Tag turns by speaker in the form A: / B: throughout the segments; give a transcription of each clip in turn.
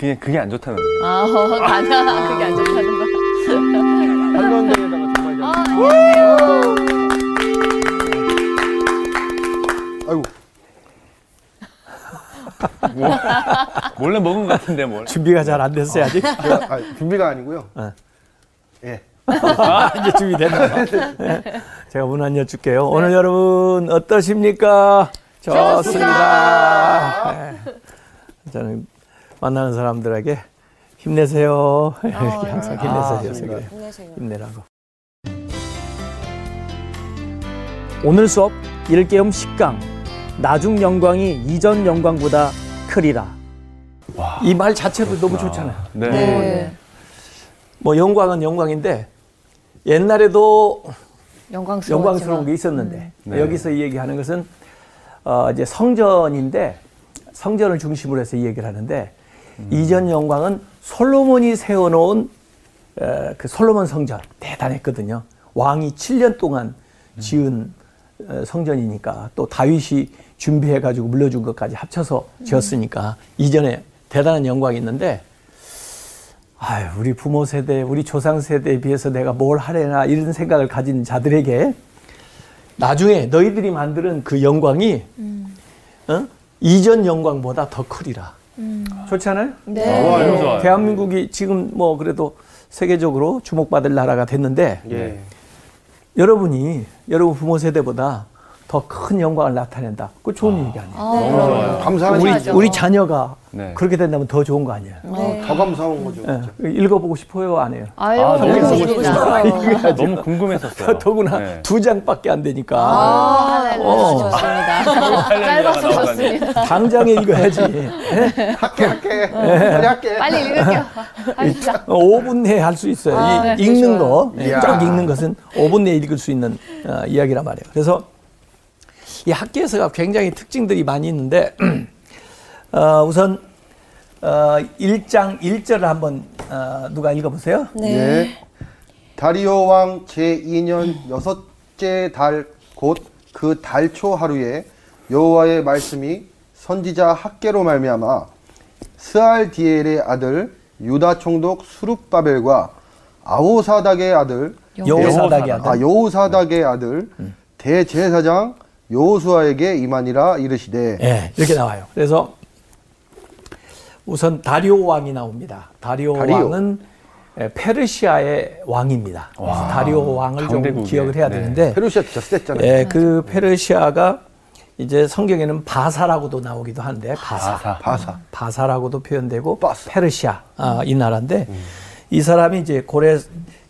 A: 그냥 그게 안 좋다는 거예요.
B: 아, 어, 가자. 그게 안 좋다는 거.
C: 한런데에다가 정말 잘.
B: 어, 안녕하세요.
C: 아이고.
A: 몰래 먹은 것 같은데 뭘.
D: 준비가 잘 안 됐어요 아직.
C: 제가, 아, 준비가 아니고요.
D: 어.
C: 예.
D: 아, 이제 준비됐나요? 네. 제가 문 안 여쭐게요. 오늘 여러분 어떠십니까? 좋습니다. 네. 저는 만나는 사람들에게 힘내세요. 이렇게 항상 힘내세요. 그래요. 힘내라고. 오늘 수업 일개음 10강 나중 영광이 이전 영광보다 크리라. 이 말 자체도 너무 좋잖아요.
A: 네.
B: 네.
D: 뭐 영광은 영광인데 옛날에도. 영광스러운 게 있었는데
A: 네.
D: 여기서 이 얘기하는 것은 어 이제 성전인데 성전을 중심으로 해서 이 얘기를 하는데 이전 영광은 솔로몬이 세워놓은 에, 그 솔로몬 성전 대단했거든요. 왕이 7년 동안 지은 어, 성전이니까 또 다윗이 준비해 가지고 물려준 것까지 합쳐서 지었으니까 이전에 대단한 영광이 있는데 아유, 우리 부모 세대, 우리 조상 세대에 비해서 내가 뭘 하려나 이런 생각을 가진 자들에게 나중에 너희들이 만드는 그 영광이 어? 이전 영광보다 더 크리라. 좋잖아요?
B: 네.
A: 너무 좋아요.
D: 대한민국이 지금 뭐 그래도 세계적으로 주목받을 나라가 됐는데
C: 예.
D: 여러분이 여러분 부모 세대보다 더 큰 영광을 나타낸다. 그 좋은 얘기 아니에요.
A: 너무 좋아요.
C: 감사하는
D: 우리
C: 거죠.
D: 우리 자녀가
A: 네.
D: 그렇게 된다면 더 좋은 거 아니에요.
B: 네.
C: 더 감사한 거죠.
D: 예.
C: 진짜.
D: 읽어보고 싶어요, 안 해요?
B: 아유,
A: 아, 너무
B: 너무
A: 보고
B: 좋습니다.
A: 너무 궁금했었어요.
D: 더구나
A: 네.
D: 두 장밖에 안 되니까
B: 아, 네,
D: 어.
B: 좋습니다. 짧아서
A: 나오다니.
B: 좋습니다.
D: 당장에 읽어야지. 예?
C: 할게 할게. 빨리 할게.
B: 빨리 읽을게요. 하시죠.
D: 어, 5분 내에 할 수 있어요.
B: 아,
D: 이,
B: 네,
D: 읽는
B: 좋아요.
D: 거. 쫙 읽는 것은 5분 내에 읽을 수 있는 어, 이야기란 말이에요. 그래서 이 학계에서가 굉장히 특징들이 많이 있는데 어, 우선 어, 1장 1절을 한번 어, 누가 읽어보세요.
C: 예. 다리오 왕 제2년 여섯째 달 곧 그 달초 하루에 여호와의 말씀이 선지자 학계로 말미암아 스알디엘의 아들 유다 총독 수룹바벨과 아호사닥의 아들
D: 여호사닥의 아들.
C: 아 여호사닥의 아들 대제사장 여호수아에게 이만이라 이르시되
D: 예, 이렇게 나와요. 그래서 우선 다리오 왕이 나옵니다. 다리오,
C: 다리오.
D: 왕은 예, 페르시아의 왕입니다. 그래서 다리오 왕을 좀
A: 강대국이에요.
D: 기억을 해야
A: 네.
D: 되는데
C: 페르시아 진짜 셌잖아요.
D: 예, 그 페르시아가 이제 성경에는 바사라고도 나오기도 한데 바사,
A: 바사.
C: 바사.
D: 바사라고도 표현되고
C: 바사.
D: 페르시아 아, 이 나라인데 이 사람이 이제 고레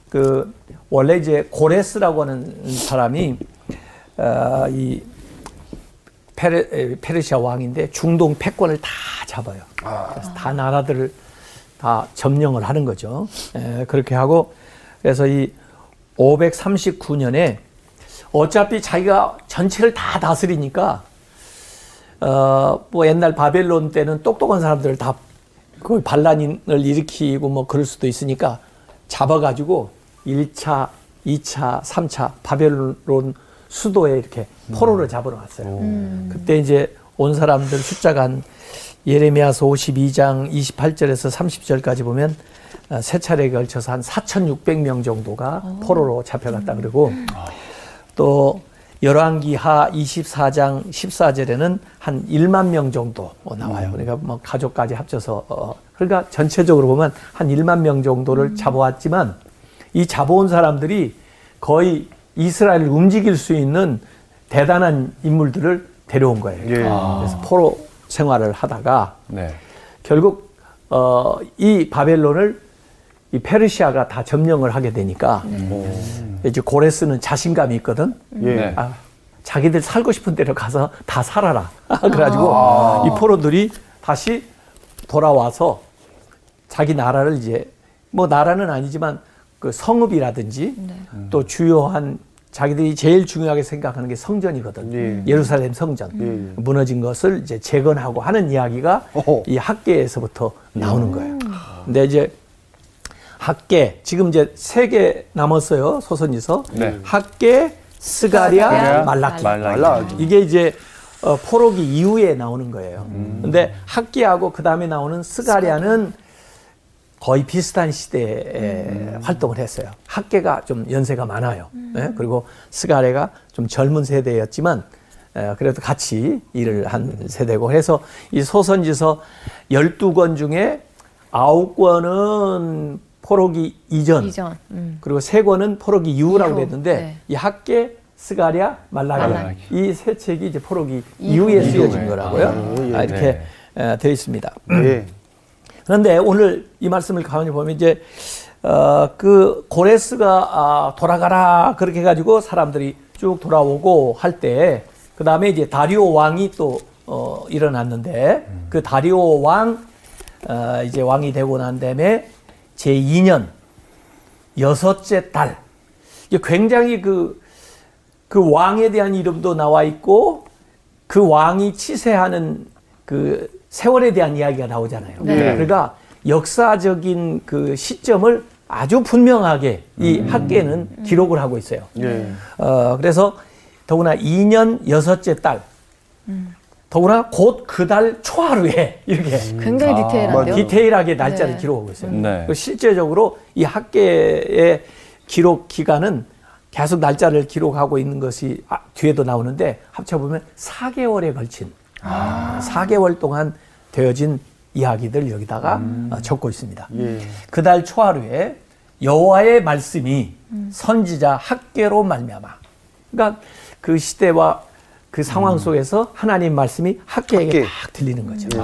D: 그 원래 이제 고레스라고 하는 사람이 어, 이 페르, 에, 페르시아 왕인데 중동 패권을 다 잡아요. 그래서 다 나라들을 다 점령을 하는 거죠. 에, 그렇게 하고 그래서 이 539년에 어차피 자기가 전체를 다 다스리니까 어 뭐 옛날 바벨론 때는 똑똑한 사람들을 다 그걸 반란을 일으키고 뭐 그럴 수도 있으니까 잡아가지고 1차, 2차, 3차 바벨론 수도에 이렇게 포로를 잡으러 갔어요. 그때 이제 온 사람들 숫자가 한 예레미야서 52장 28절에서 30절까지 보면 어, 세 차례에 걸쳐서 한 4,600명 정도가 포로로 잡혀갔다 그러고 또 열왕기하 24장 14절에는 한 1만 명 정도 나와요. 그러니까 뭐 가족까지 합쳐서 어, 그러니까 전체적으로 보면 한 1만 명 정도를 잡아왔지만 이 잡아온 사람들이 거의 이스라엘을 움직일 수 있는 대단한 인물들을 데려온 거예요.
C: 예.
D: 그래서 포로 생활을 하다가
A: 네.
D: 결국 어, 이 바벨론을 이 페르시아가 다 점령을 하게 되니까 이제 고레스는 자신감이 있거든.
C: 예.
A: 네.
D: 아, 자기들 살고 싶은 데로 가서 다 살아라. 그래가지고 이 포로들이 다시 돌아와서 자기 나라를 이제 뭐 나라는 아니지만 그 성읍이라든지 또 주요한 자기들이 제일 중요하게 생각하는 게 성전이거든.
C: 예.
D: 예루살렘 성전.
C: 예.
D: 무너진 것을 이제 재건하고 하는 이야기가
C: 어허.
D: 이 학계에서부터 나오는 거예요. 근데 이제 학계 지금 이제 세 개 남았어요 소선지서
A: 네.
D: 학계 스가랴 말라키
A: 말라기.
C: 말라기.
D: 이게 이제 어, 포로기 이후에 나오는 거예요. 근데 학기하고 그 다음에 나오는 스가랴는 거의 비슷한 시대에 활동을 했어요. 학계가 좀 연세가 많아요. 네? 그리고 스가랴가 좀 젊은 세대였지만 에, 그래도 같이 일을 한 세대고 그래서 이 소선지서 12권 중에 9권은 포로기 이전,
B: 이전. 음.
D: 그리고 세 권은 포로기 이후라고
B: 이후,
D: 했는데
B: 네.
D: 이 학계 스가랴 말라기
B: 말라기.
D: 이 세 책이 이제 포로기
B: 이후.
D: 이후에 쓰여진. 거라고요.
C: 아, 예.
D: 아, 이렇게
A: 네.
D: 에, 되어 있습니다.
C: 예.
D: 그런데 오늘 이 말씀을 가만히 보면 이제 어, 그 고레스가 아, 돌아가라 그렇게 해가지고 사람들이 쭉 돌아오고 할 때 그 다음에 이제 다리오 왕이 또 어, 일어났는데 그 다리오 왕 어, 이제 왕이 되고 난 다음에 제 2년 여섯째 달. 굉장히 그 그 왕에 대한 이름도 나와 있고 그 왕이 치세하는 그 세월에 대한 이야기가 나오잖아요.
B: 네.
D: 그러니까 역사적인 그 시점을 아주 분명하게 이 학계는 기록을 하고 있어요.
C: 예.
D: 어, 그래서 더구나 2년 여섯째 달, 더구나 곧 그 달 초하루에 이렇게
B: 굉장히
A: 아,
B: 디테일한데요.
D: 디테일하게 날짜를
B: 네.
D: 기록하고 있어요.
A: 네.
D: 실제적으로 이 학계의 기록 기간은 계속 날짜를 기록하고 있는 것이 아, 뒤에도 나오는데 합쳐보면 4개월에 걸친 아. 4개월 동안 되어진 이야기들 여기다가 어, 적고 있습니다.
C: 예.
D: 그달 초하루에 여호와의 말씀이 선지자 학계로 말미암아. 그러니까 그 시대와 그 상황 속에서 하나님 말씀이 학계에게
C: 학계.
D: 딱 들리는 거죠. 네.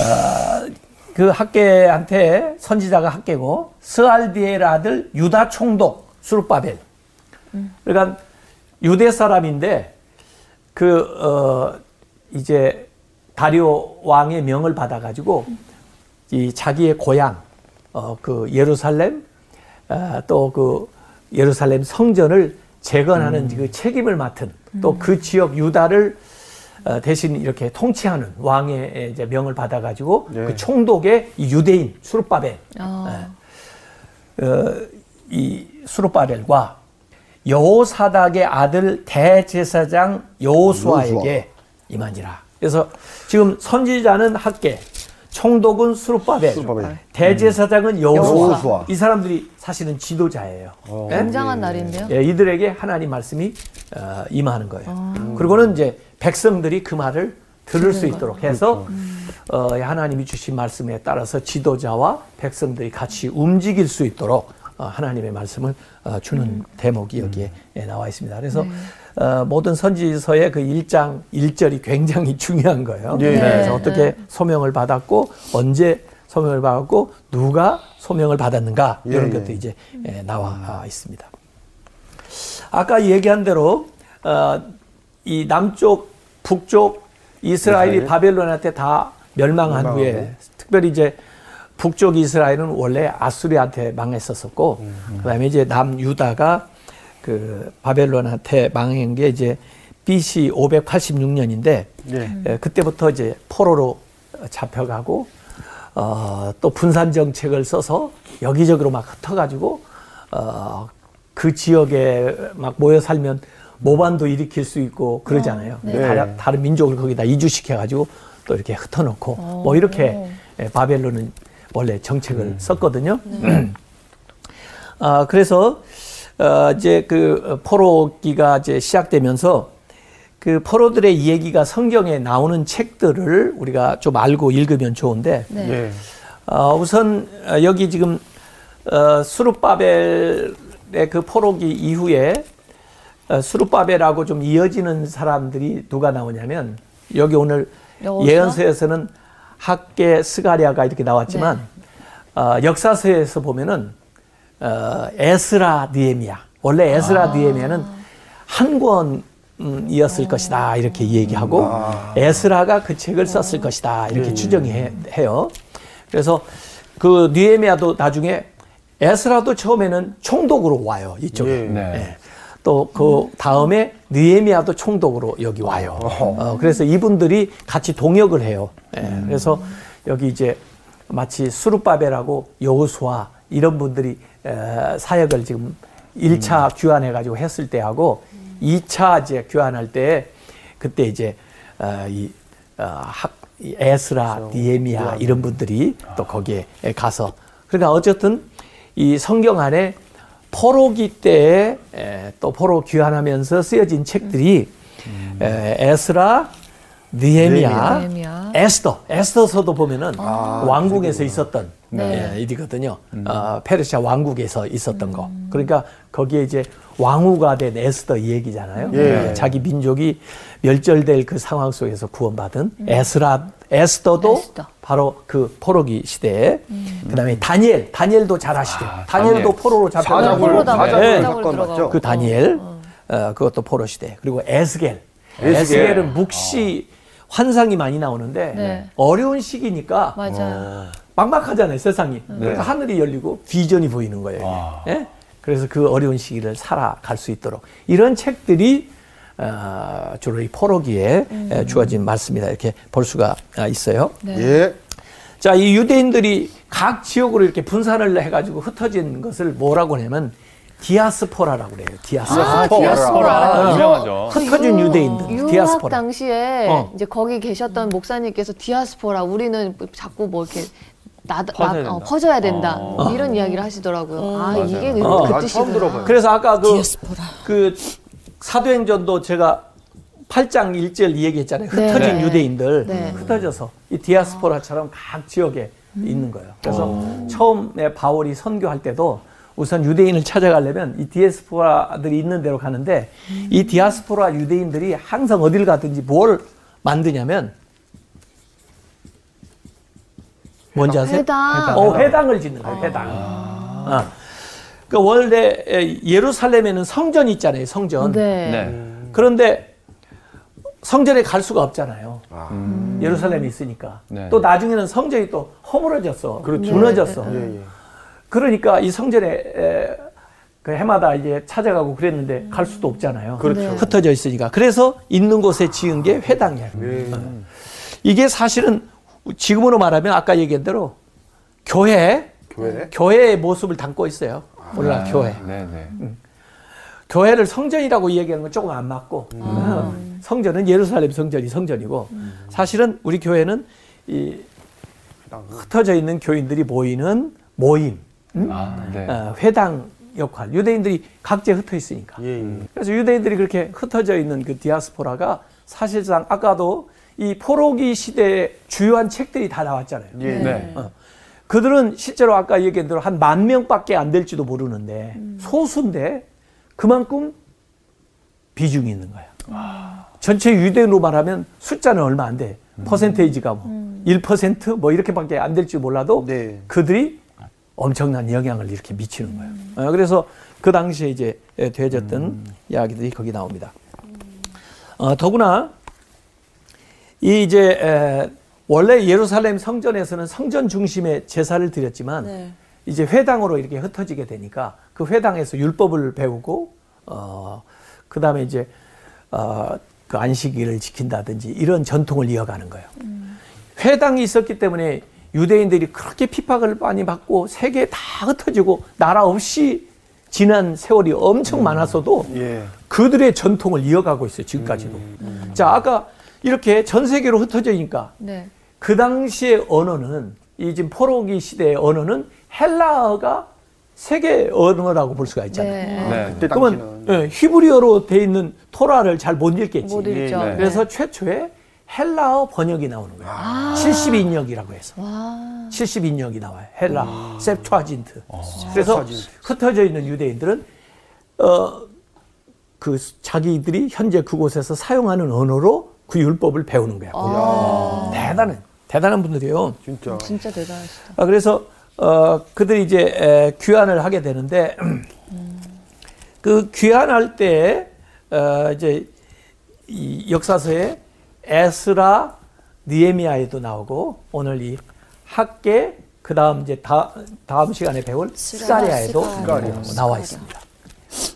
D: 어, 그 학계한테 선지자가 학계고 스알디엘 아들 유다 총독 수르바벨. 그러니까 유대 사람인데 그 어, 이제 다리오 왕의 명을 받아가지고 이 자기의 고향 어, 그 예루살렘 어, 또그 예루살렘 성전을 재건하는 그 책임을 맡은 또 그 지역 유다를 어, 대신 이렇게 통치하는 왕의 이제 명을 받아가지고
C: 네.
D: 그 총독의 이 유대인 수르바벨
B: 아,
D: 어, 이 수르바벨과 여호사닥의 아들 대제사장 여호수아에게 임하니라. 그래서 지금 선지자는 학계, 총독은 수르바벨. 대제사장은 여호수아.
C: 여호수아.
D: 이 사람들이 사실은 지도자예요.
C: 어.
D: 예?
B: 굉장한 날인데요.
D: 예, 이들에게 하나님 말씀이 어, 임하는 거예요. 그리고는 이제 백성들이 그 말을 들을 수 있도록 해서 어, 하나님이 주신 말씀에 따라서 지도자와 백성들이 같이 움직일 수 있도록 어, 하나님의 말씀을 어, 주는 대목이 여기에 예, 나와 있습니다. 그래서 어, 모든 선지서의 그 1장 1절이 굉장히 중요한 거예요.
C: 네.
D: 그래서
B: 네.
D: 어떻게 소명을 받았고 언제 소명을 받았고 누가 소명을 받았는가
C: 예,
D: 이런
C: 예.
D: 것도 이제 예, 나와 있습니다. 아까 얘기한 대로 어, 이 남쪽, 북쪽 이스라엘이
C: 이스라엘.
D: 바벨론한테 다 멸망한
C: 멸망하고.
D: 후에 특별히 이제 북쪽 이스라엘은 원래 아수리한테 망했었었고 그다음에 이제 남 유다가 그 바벨론한테 망한 게 이제 BC 586년인데
C: 예.
D: 예, 그때부터 이제 포로로 잡혀가고 어, 또 분산 정책을 써서 여기저기로 막 흩어가지고 어, 그 지역에 막 모여 살면 모반도 일으킬 수 있고 그러잖아요.
B: 네.
D: 다른, 다른 민족을 거기다 이주시켜가지고 또 이렇게 흩어놓고 뭐 이렇게 예, 바벨론은 원래 정책을 썼거든요. 아, 그래서 어, 이제 그 포로기가 이제 시작되면서 그 포로들의 이야기가 성경에 나오는 책들을 우리가 좀 알고 읽으면 좋은데
B: 네.
C: 예.
D: 어, 우선 어, 여기 지금 어, 수르바벨의 그 포로기 이후에 어, 수르바벨하고 좀 이어지는 사람들이 누가 나오냐면 여기 오늘
B: 여호수아?
D: 예언서에서는 학계 스가리아가 이렇게 나왔지만 어, 역사서에서 보면은 어, 에스라 느헤미야 원래 에스라 느헤미야는 한 권이었을 것이다 이렇게 얘기하고 에스라가 그 책을 썼을 것이다 이렇게 추정이 해, 해요. 그래서 그 느헤미야도 나중에 에스라도 처음에는 총독으로 와요 이쪽에.
C: 예.
A: 네.
D: 또 그 다음에 느헤미야도 총독으로 여기 와요. 어, 그래서 이분들이 같이 동역을 해요. 예, 그래서 여기 이제 마치 수르바벨하고 여호수아 이런 분들이 에, 사역을 지금 1차 귀환해 가지고 했을 때하고 2차 이제 귀환할 때 그때 이제 어, 이 어, 학, 이 에스라, 니에미야 이런 분들이 또 거기에 가서 그러니까 어쨌든 이 성경 안에 포로기 때에 에, 또 포로 귀환하면서 쓰여진 책들이 에, 에스라, 느헤미야. 에스더, 에스더서도 보면은 왕궁에서 있었던
B: 네.
D: 예, 일이거든요. 어, 페르시아 왕국에서 있었던 거. 그러니까 거기에 이제 왕후가 된 에스더 이 얘기잖아요.
C: 예.
D: 어, 자기 민족이 멸절될 그 상황 속에서 구원받은 에스라, 에스더도
B: 에스더.
D: 바로 그 포로기 시대에 그다음에 다니엘, 다니엘도 잘 아시죠. 다니엘도
A: 다니엘.
D: 포로로 잡혀가지고 네.
C: 맞죠?
D: 그 다니엘 어, 그것도 포로 시대 그리고 에스겔 에스겔. 은 묵시 환상이 많이 나오는데
B: 네.
D: 어려운 시기니까
B: 맞아요.
D: 막막하잖아요 세상이 그러니까 하늘이 열리고 비전이 보이는 거예요
A: 와.
D: 예? 그래서 그 어려운 시기를 살아갈 수 있도록 이런 책들이 어, 주로 이 포로기에 에, 주어진 말씀이다 이렇게 볼 수가 아, 있어요
B: 네.
C: 예.
D: 자, 이 유대인들이 각 지역으로 이렇게 분산을 해가지고 흩어진 것을 뭐라고 하냐면 디아스포라라고 그래요. 디아스포라.
B: 아, 디아스포라.
A: 아, 유명하죠.
D: 흩어진 유대인들,
B: 유학
D: 디아스포라.
B: 당시에
D: 어.
B: 이제 거기 계셨던 목사님께서 디아스포라 우리는 자꾸 뭐 이렇게 나,
A: 퍼져야
B: 나- 어,
A: 된다.
B: 퍼져야 된다
A: 어.
B: 이런 이야기를 하시더라고요. 아
A: 맞아요.
B: 이게 그,
D: 어.
B: 그 뜻이구나.
C: 들어봐요.
D: 그래서 아까 그,
E: 디아스포라.
D: 그 사도행전도 제가 8장 1절 얘기했잖아요.
B: 네.
D: 흩어진
B: 네.
D: 유대인들
B: 네.
D: 흩어져서 이 디아스포라처럼 각 지역에 있는 거예요. 그래서 처음에 바울이 선교할 때도 우선 유대인을 찾아가려면 이 디아스포라들이 있는 데로 가는데 이 디아스포라 유대인들이 항상 어딜 가든지 뭘 만드냐면 뭔지 아세요?
B: 회당.
D: 어, 회당을 짓는 거예요. 회당. 어. 그 원래 예루살렘에는 성전이 있잖아요. 성전.
B: 네.
A: 네.
D: 그런데 성전에 갈 수가 없잖아요.
C: 아.
D: 예루살렘에 있으니까.
A: 네.
D: 또 나중에는 성전이 또 허물어졌어.
C: 그렇죠.
D: 무너졌어.
C: 예, 예.
D: 그러니까 이 성전에 에, 그 해마다 이제 찾아가고 그랬는데 갈 수도 없잖아요.
C: 그렇죠.
B: 네.
D: 흩어져 있으니까. 그래서 있는 곳에 지은 게 회당이에요.
C: 예.
D: 이게 사실은 지금으로 말하면 아까 얘기한 대로 교회,
C: 교회.
D: 교회의 모습을 담고 있어요. 몰라, 교회.
A: 네, 네.
D: 교회를 성전이라고 얘기하는 건 조금 안 맞고 어, 성전은 예루살렘 성전이 성전이고 사실은 우리 교회는 이 흩어져 있는 교인들이 모이는 모임,
A: 아, 네.
D: 어, 회당 역할. 유대인들이 각지에 흩어 있으니까.
C: 예, 예.
D: 그래서 유대인들이 그렇게 흩어져 있는 그 디아스포라가 사실상 아까도 이 포로기 시대에 주요한 책들이 다 나왔잖아요.
C: 예.
A: 네.
D: 어. 그들은 실제로 아까 얘기한 대로 한 만 명밖에 안 될지도 모르는데 소수인데 그만큼 비중이 있는 거야. 전체 유대인으로 말하면 숫자는 얼마 안 돼. 퍼센테이지가 뭐 1%뭐 이렇게밖에 안 될지 몰라도
C: 네.
D: 그들이 엄청난 영향을 이렇게 미치는 거예요. 어, 그래서 그 당시에 이제 되어졌던 이야기들이 거기 나옵니다. 어, 더구나 이 이제 에, 원래 예루살렘 성전에서는 성전 중심의 제사를 드렸지만
E: 네.
D: 이제 회당으로 이렇게 흩어지게 되니까 그 회당에서 율법을 배우고 어 그다음에 이제 어그 안식일을 지킨다든지 이런 전통을 이어가는 거예요. 회당이 있었기 때문에 유대인들이 그렇게 핍박을 많이 받고 세계에 다 흩어지고 나라 없이 지난 세월이 엄청 많았어도
C: 예.
D: 그들의 전통을 이어가고 있어요 지금까지도. 자 아까 이렇게 전 세계로 흩어지니까
B: 네.
D: 그 당시의 언어는 이 지금 포로기 시대의 언어는 헬라어가 세계 언어라고 볼 수가 있잖아요.
B: 네.
A: 네.
C: 그때
D: 그러면
C: 당시는
D: 예, 히브리어로 돼 있는 토라를 잘 못 읽겠지.
B: 못 읽죠.
A: 네.
D: 그래서 최초에 헬라어 번역이 나오는 거예요.
B: 아.
D: 72인역이라고 해서.
B: 와.
D: 72인역이 나와요. 헬라, 셉투아진트.
C: 어.
D: 그래서. 흩어져 있는 유대인들은 어, 그 자기들이 현재 그곳에서 사용하는 언어로 그 율법을 배우는 거야.
B: 아.
D: 대단한 대단한 분들이에요.
C: 진짜.
B: 진짜 대단하시다.
D: 아, 그래서 어, 그들이 이제 에, 귀환을 하게 되는데 그 귀환할 때 어, 이제 이 역사서에 에스라 니에미아에도 나오고 오늘 이 학계 그 다음 이제 다, 다음 시간에 배울 스가리아에도. 나와 있습니다.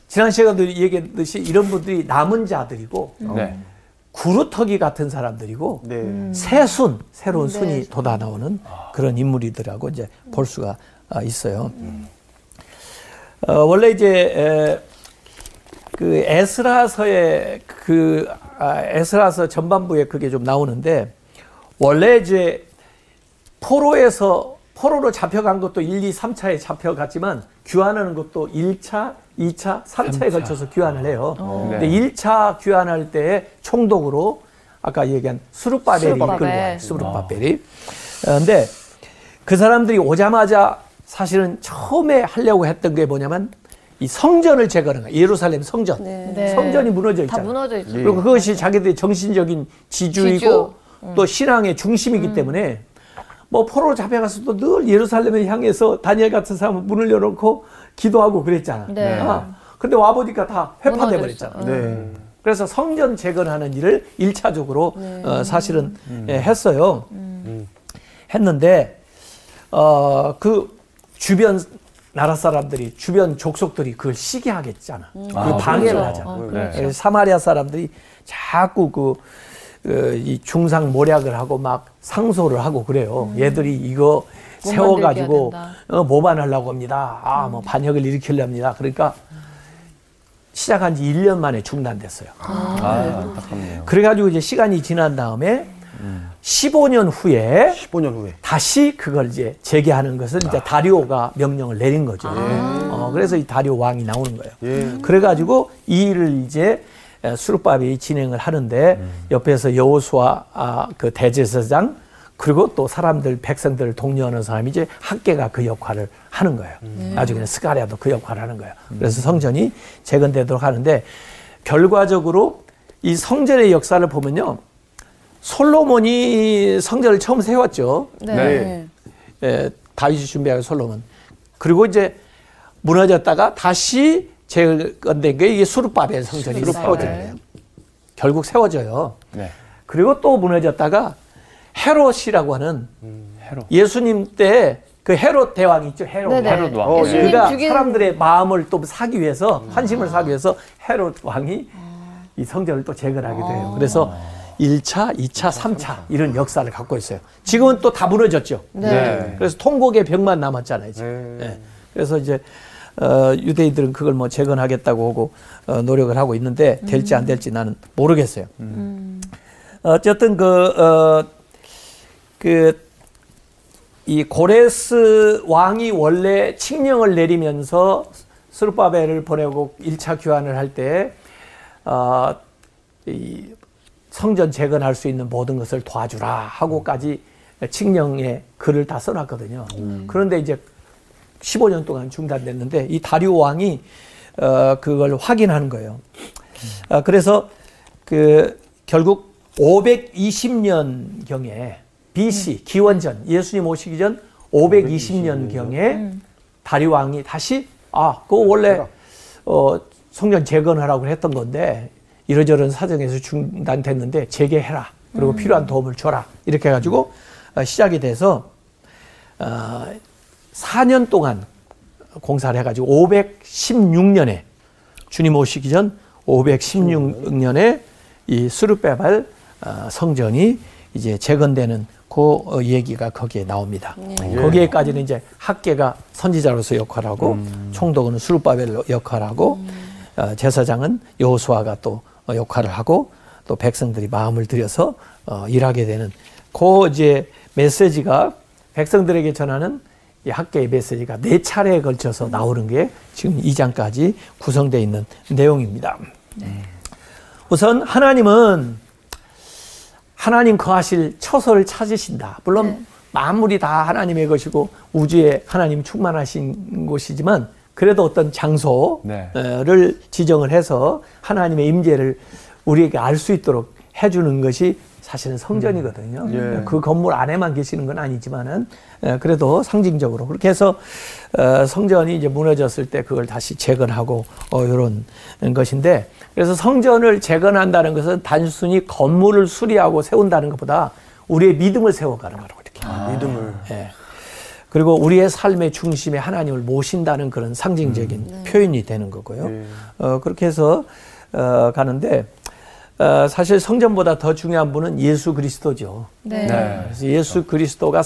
D: 지난 시간도 얘기했듯이 이런 분들이 남은 자들이고
A: 네.
D: 구루터기 같은 사람들이고
C: 네.
D: 새순 새로운
B: 네.
D: 순이 돋아 나오는 그런 인물이더라고 이제 볼 수가 아, 있어요. 어, 원래 이제 에, 그 에스라서의 그 아, 에스라서 전반부에 그게 좀 나오는데 원래 이제 포로에서 포로로 잡혀간 것도 1, 2, 3차에 잡혀갔지만 귀환하는 것도 1차, 2차, 3차에 걸쳐서 귀환을 해요.
A: 네.
D: 근데 1차 귀환할 때 총독으로 아까 얘기한 수르바벨이
B: 수르바벨.
D: 이끌고 와요. 수르바벨이. 어, 근데 그 사람들이 오자마자 사실은 처음에 하려고 했던 게 뭐냐면 이 성전을 재건하는 거예요. 예루살렘 성전.
B: 네.
D: 성전이 무너져
B: 다
D: 있잖아요.
B: 무너져 있죠.
D: 그리고 그것이 자기들의 정신적인 지주이고
B: 지주.
D: 또 신앙의 중심이기
B: 음.
D: 때문에 뭐 포로로 잡혀가서도 늘 예루살렘을 향해서 다니엘 같은 사람은 문을 열어놓고 기도하고 그랬잖아.
B: 네.
D: 아, 근데 와보니까 다 회파돼. 버렸잖아.
C: 네.
D: 그래서 성전 재건하는 일을 일차적으로
B: 네.
D: 어, 사실은
B: 음.
D: 예, 했어요. 했는데 어, 그 주변 나라 사람들이 주변 족속들이 그걸 시기하겠잖아. 그
A: 아,
D: 방해를
A: 그렇죠.
D: 하잖아.
B: 어,
A: 네.
B: 그렇죠.
D: 그래서 사마리아 사람들이 자꾸 그, 그, 이 중상 모략을 하고 막 상소를 하고 그래요. 얘들이 이거
B: 못
D: 세워가지고 어, 모반하려고 합니다. 아, 뭐 반역을 일으키려 합니다. 그러니까 시작한 지 1년 만에 중단됐어요.
A: 아, 안타깝네요.
D: 그래가지고 이제 시간이 지난 다음에 15년 후에
C: 15년 후에.
D: 다시 그걸 이제 재개하는 것은 이제 다리오가 명령을 내린 거죠. 어, 그래서 이 다리오 왕이 나오는 거예요.
C: 예.
D: 그래가지고 이 일을 이제 수르밥이 진행을 하는데 옆에서 여호수아 아, 그 대제사장 그리고 또 사람들 백성들을 독려하는 사람이 이제 학계가 그 역할을 하는 거예요. 나중에는 스가랴도 그 역할을 하는 거예요. 그래서 성전이 재건되도록 하는데 결과적으로 이 성전의 역사를 보면요. 솔로몬이 성전을 처음 세웠죠.
B: 네.
A: 네.
D: 예, 다윗이 준비한 솔로몬. 그리고 이제 무너졌다가 다시 재건된 게 이게 수르바벨 성전이. 세워진 거예요. 결국 세워져요.
A: 네.
D: 그리고 또 무너졌다가 헤롯이라고 하는
A: 해로.
D: 예수님 때 그 헤롯 대왕 있죠. 헤롯.
B: 네네.
A: 헤롯 왕.
C: 어,
B: 예수님
D: 그가
B: 죽인
D: 사람들의 마음을 또 사기 위해서 환심을 사기 위해서 헤롯 왕이 이 성전을 또 재건하게 돼요. 그래서 1차, 2차, 3차 이런 역사를 갖고 있어요. 지금은 또 다 무너졌죠.
B: 네.
A: 네.
D: 그래서 통곡의 벽만 남았잖아요. 지금.
C: 네.
D: 예. 그래서 이제 어, 유대인들은 그걸 뭐 재건하겠다고 하고 어, 노력을 하고 있는데 될지 안 될지 나는 모르겠어요. 어쨌든 그, 어, 그, 이 고레스 왕이 원래 칙령을 내리면서 스루바벨을 보내고 1차 교환을 할 때, 어, 이 성전 재건할 수 있는 모든 것을 도와주라 하고까지 칙령에 글을 다 써놨거든요. 그런데 이제 15년 동안 중단됐는데 이 다리오 왕이 어, 그걸 확인하는 거예요. 어, 그래서 그 결국 520년 경에 BC 기원전 예수님 오시기 전 520년 경에 다리 왕이 다시 아 그거 원래 어 성전 재건하라고 했던 건데 이러저런 사정에서 중단됐는데 재개해라. 그리고 필요한 도움을 줘라. 이렇게 해가지고 어, 시작이 돼서 어, 4년 동안 공사를 해가지고 516년에 주님 오시기 전 516년에 이 수르베발 어, 성전이 이제 재건되는 그 어, 얘기가 거기에 나옵니다. 거기에까지는 이제 학계가 선지자로서 역할하고 총독은 수르바벨 역할하고 어, 제사장은 여호수아가 또 어, 역할을 하고 또 백성들이 마음을 들여서 어, 일하게 되는 그 이제 메시지가 백성들에게 전하는 이 학계의 메시지가 네 차례에 걸쳐서 나오는 게 지금 2장까지 구성되어 있는 내용입니다. 우선 하나님은 하나님 거하실 처소를 찾으신다. 물론 만물이 다 하나님의 것이고 우주에 하나님 충만하신 곳이지만 그래도 어떤 장소를 지정을 해서 하나님의 임재를 우리에게 알 수 있도록 해주는 것이 사실은 성전이거든요.
C: 예.
D: 그 건물 안에만 계시는 건 아니지만은 에, 그래도 상징적으로 그렇게 해서 어, 성전이 이제 무너졌을 때 그걸 다시 재건하고 어, 이런 것인데 그래서 성전을 재건한다는 것은 단순히 건물을 수리하고 세운다는 것보다 우리의 믿음을 세워가는 거라고 이렇게.
C: 믿음을.
D: 예. 그리고 우리의 삶의 중심에 하나님을 모신다는 그런 상징적인 표현이 되는 거고요.
C: 예.
D: 어, 그렇게 해서 어, 가는데 어, 사실 성전보다 더 중요한 분은 예수 그리스도죠.
B: 네.
A: 네.
D: 그래서 예수 그리스도가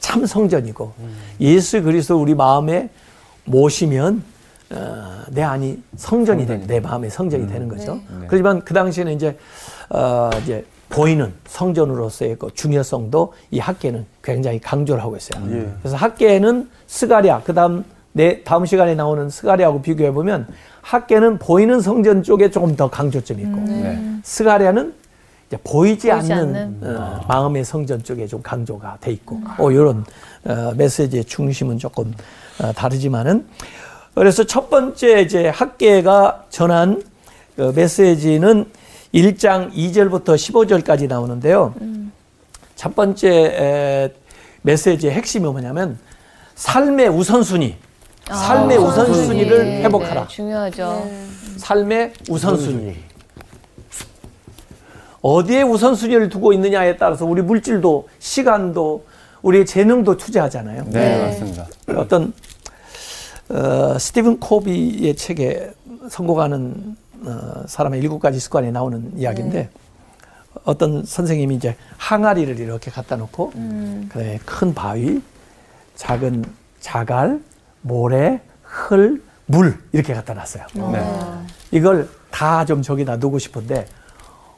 D: 참 성전이고 예수 그리스도 우리 마음에 모시면 어, 내 안이 성전이 되는 내 마음의 성전이 되는 거죠.
A: 네.
D: 그렇지만 그 당시에는 이제 어, 이제 보이는 성전으로서의 그 중요성도 이 학계는 굉장히 강조를 하고 있어요.
C: 예.
D: 그래서 학계는 스가랴 그다음 내 다음 시간에 나오는 스가랴하고 비교해 보면 학계는 보이는 성전 쪽에 조금 더 강조점이 있고
A: 네.
D: 스가랴는 이제 보이지,
B: 보이지
D: 않는,
B: 않는.
D: 어, 마음의 성전 쪽에 좀 강조가 돼 있고 어, 이런 어, 메시지의 중심은 조금 어, 다르지만은 그래서 첫 번째 이제 학계가 전한 그 메시지는 1장 2절부터 15절까지 나오는데요. 첫 번째 에, 메시지의 핵심이 뭐냐면 삶의 우선순위, 삶의 우선순위를
B: 네,
D: 회복하라.
B: 네, 중요하죠.
D: 삶의 우선순위. 어디에 우선순위를 두고 있느냐에 따라서 우리 물질도 시간도 우리의 재능도 투자하잖아요.
A: 네,
B: 네.
A: 맞습니다.
D: 어떤 어, 스티븐 코비의 책에 성공하는 어, 사람의 일곱 가지 습관에 나오는 이야기인데 어떤 선생님이 이제 항아리를 이렇게 갖다 놓고 그다음에 큰 바위, 작은 자갈, 모래, 흘, 물 이렇게 갖다 놨어요.
A: 네.
D: 이걸 다 좀 저기다 두고 싶은데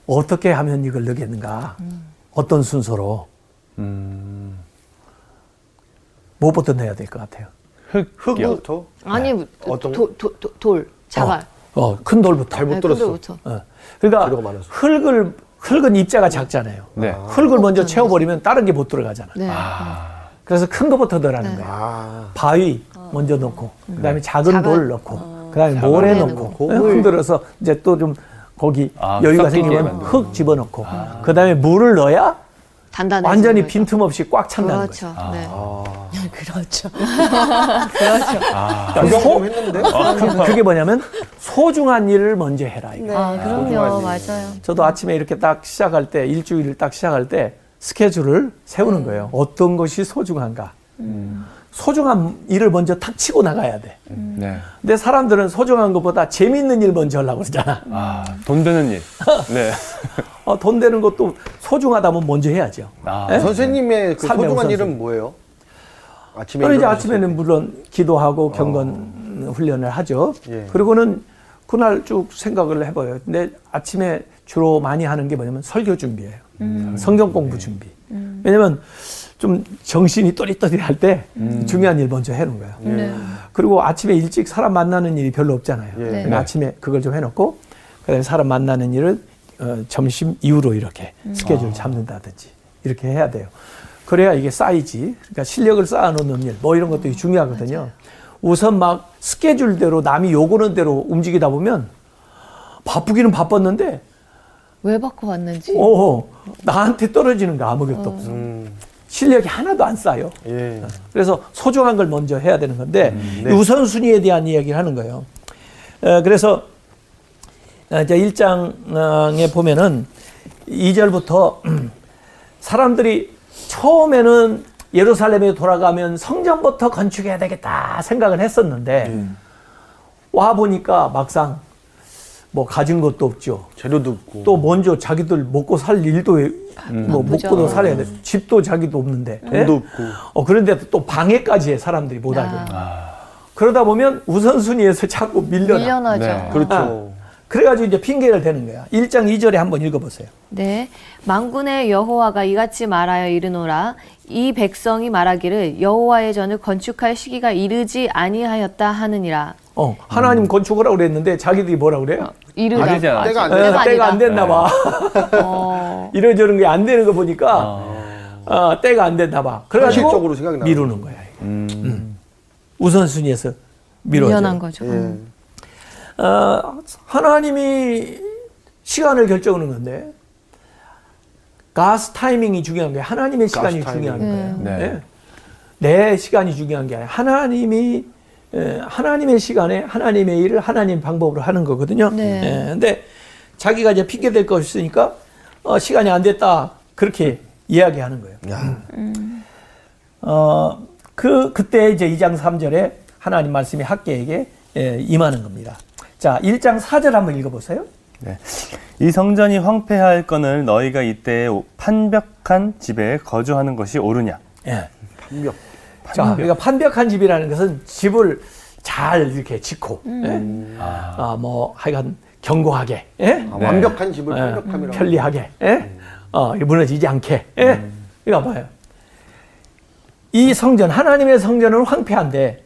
D: 어떻게 하면 이걸 넣겠는가? 어떤 순서로
A: 음,
D: 무엇부터 넣어야 될 것 같아요?
A: 흙이요.
C: 흙부터
B: 아니
C: 어떤
B: 도, 도, 도, 돌, 자갈.
D: 어, 어, 큰 돌부터.
C: 잘못
B: 네,
C: 들었어.
B: 돌부터.
D: 어. 그러니까. 흙을 흙은 입자가 작잖아요.
A: 네.
D: 흙을 먼저 채워버리면 다른 게 못 들어가잖아.
B: 네.
A: 아,
D: 그래서 큰 거부터 넣으라는
B: 네.
D: 거야.
C: 아
D: 바위 먼저 넣고, 그다음에 작은
B: 작은-
D: 돌 넣고, 그다음에 모래 넣고, 네, 흔들어서 이제 또 좀 거기
A: 아,
D: 여유가 생기면. 흙 집어넣고, 그다음에 물을 넣어야. 완전히 빈틈없이 꽉 찬다는
B: 그렇죠.
D: 거죠.
B: 네.
C: 아,
B: 그렇죠.
A: 아,
D: 그러니까
C: 구경
D: 소-
C: 좀 했는데
D: 그- 그게 뭐냐면 소중한 일을 먼저 해라. 이거.
B: 아, 그럼요. 맞아요.
D: 저도 아침에 이렇게 딱 시작할 때 일주일을 딱 시작할 때 스케줄을 세우는 거예요. 어떤 것이 소중한가. 소중한 일을 먼저 탁 치고 나가야 돼.
A: 네.
D: 근데 사람들은 소중한 것보다 재밌는 일 먼저 하려고 그러잖아.
A: 아, 돈 되는 일. 네.
D: 어, 돈 되는 것도 소중하다면 먼저 해야죠.
A: 아,
D: 네?
C: 선생님의 그 소중한
D: 우선순위.
C: 일은 뭐예요? 아침에
D: 이제 아침에는 물론 기도하고 경건 훈련을 하죠.
C: 예.
D: 그리고는 그날 쭉 생각을 해봐요. 근데 아침에 주로 많이 하는 게 뭐냐면 설교 준비예요. 성경 공부 준비. 왜냐면 좀 정신이 또릿또릿할 때 중요한 일 먼저 해놓은 거예요.
B: 네.
D: 그리고 아침에 일찍 사람 만나는 일이 별로 없잖아요.
C: 예.
A: 네.
D: 아침에 그걸 좀 해놓고 그다음에 사람 만나는 일을 어, 점심 이후로 이렇게 스케줄 잡는다든지 이렇게 해야 돼요. 그래야 이게 쌓이지. 그러니까 실력을 쌓아놓는 일, 뭐 이런 것들이 중요하거든요. 우선 막 스케줄대로 남이 요구는 대로 움직이다 보면 바쁘기는 바빴는데
B: 왜 바꿔 왔는지.
D: 어, 나한테 떨어지는 거 아무것도 없어.
C: 음,
D: 실력이 하나도 안 쌓여.
C: 예.
D: 그래서 소중한 걸 먼저 해야 되는 건데
C: 네.
D: 이 우선순위에 대한 이야기를 하는 거예요. 어, 그래서 어, 이제 1장에 보면은 2절부터 사람들이 처음에는 예루살렘에 돌아가면 성전부터 건축해야 되겠다 생각을 했었는데 와 보니까 막상 뭐 가진 것도 없죠.
C: 재료도 없고
D: 또 먼저 자기들 먹고 살 일도 뭐
B: 바쁘죠.
D: 먹고도 살아야 돼. 집도 자기도 없는데. 예?
C: 돈도 없고
D: 어 그런데 또 방해까지 해 사람들이 못 하게.
B: 아.
D: 그러다 보면 우선순위에서 자꾸 밀려나.
B: 밀려나죠.
A: 네.
C: 그렇죠.
D: 그래가지고 이제 핑계를 대는 거야. 1장 2절에 한번 읽어보세요.
B: 네. 만군의 여호와가 이같이 말하여 이르노라. 이 백성이 말하기를 여호와의 전을 건축할 시기가 이르지 아니하였다 하느니라.
D: 어 하나님 건축하라고 그랬는데 자기들이 뭐라 그래요?
B: 이르다.
A: 아니지 않았죠.
C: 때가 안
D: 에,
C: 되나?
D: 때가 안. 됐나 봐.
B: 어.
D: 이러저런 게 안 되는 거 보니까
A: 아,
D: 어, 때가 안 됐나 봐. 그래가지고 미루는 거야.
A: 음.
D: 우선순위에서 미뤄져.
B: 거죠.
C: 예.
D: 어, 하나님이 시간을 결정하는 건데 가스 타이밍이 중요한 거예요. 하나님의 시간이
C: 타이밍.
D: 중요한 거예요.
A: 네.
D: 예. 내 시간이 중요한 게 아니라 하나님이 예, 하나님의 시간에 하나님의 일을 하나님 방법으로 하는 거거든요.
B: 네.
D: 예, 근데 자기가 이제 핑계 댈거 있으니까 어, 시간이 안 됐다 그렇게 이야기하는 거예요.
C: 야,
D: 어, 그, 그때 이제 2장 3절에 하나님 말씀이 학계에게 예, 임하는 겁니다. 자, 1장 4절 한번 읽어보세요.
A: 네. 이 성전이 황폐할 건을 너희가 이때 판벽한 집에 거주하는 것이 옳으냐?
D: 예.
C: 판벽.
D: 자, 그러니까 판벽한 집이라는 것은 집을 잘 이렇게 짓고, 예? 아, 뭐 하여간 견고하게, 예?
C: 아, 완벽한 집을
D: 예,
C: 완벽함이라고.
D: 편리하게, 예? 어, 무너지지 않게, 예? 이거 봐요. 이 성전, 하나님의 성전은 황폐한데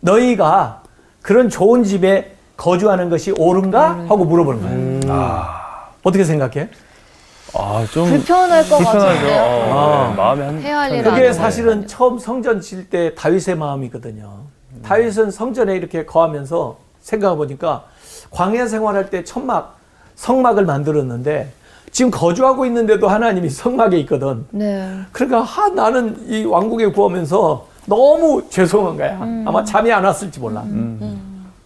D: 너희가 그런 좋은 집에 거주하는 것이 옳은가? 하고 물어보는 거예요. 어떻게 생각해?
A: 아, 좀
B: 불편할 것
A: 불편하죠.
B: 같은데요.
A: 어, 네. 마음에 한
B: 해야 할일
D: 그게. 사실은 처음 성전 질 때 다윗의 마음이거든요. 다윗은 성전에 이렇게 거하면서 생각해 보니까 광야 생활할 때 천막, 성막을 만들었는데 지금 거주하고 있는데도 하나님이 성막에 있거든.
B: 네.
D: 그러니까 하, 나는 이 왕국에 구하면서 너무 죄송한 거야. 아마 잠이 안 왔을지 몰라.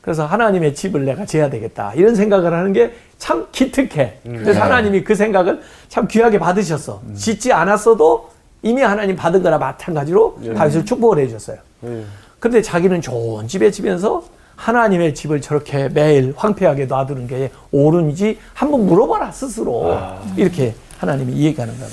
D: 그래서 하나님의 집을 내가 지어야 되겠다. 이런 생각을 하는 게 참 기특해. 그래서 하나님이 그 생각을 참 귀하게 받으셨어. 짓지 않았어도 이미 하나님 받은 거나 마찬가지로 다윗을 축복을 해줬어요.
C: 예.
D: 근데 자기는 좋은 집에 지면서 하나님의 집을 저렇게 매일 황폐하게 놔두는 게 옳은지 한번 물어봐라 스스로 이렇게 하나님이 이해가는 거예요.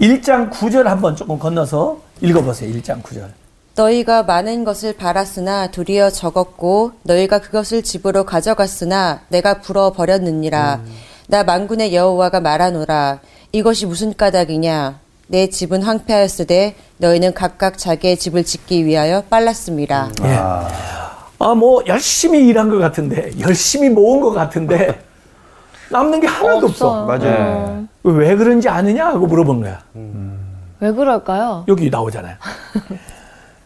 D: 1장 9절 한번 조금 건너서 읽어보세요. 1장 9절.
E: 너희가 많은 것을 바랐으나 도리어 적었고 너희가 그것을 집으로 가져갔으나 내가 불어 버렸느니라 나 만군의 여호와가 말하노라 이것이 무슨 까닭이냐 내 집은 황폐하였으되 너희는 각각 자기의 집을 짓기 위하여 빨랐습니다.
D: 예. 아, 뭐, 열심히 일한 것 같은데, 열심히 모은 것 같은데, 남는 게 하나도 없어.
C: 맞아요.
D: 왜 그런지 아느냐? 하고 물어본 거야.
B: 왜 그럴까요?
D: 여기 나오잖아요.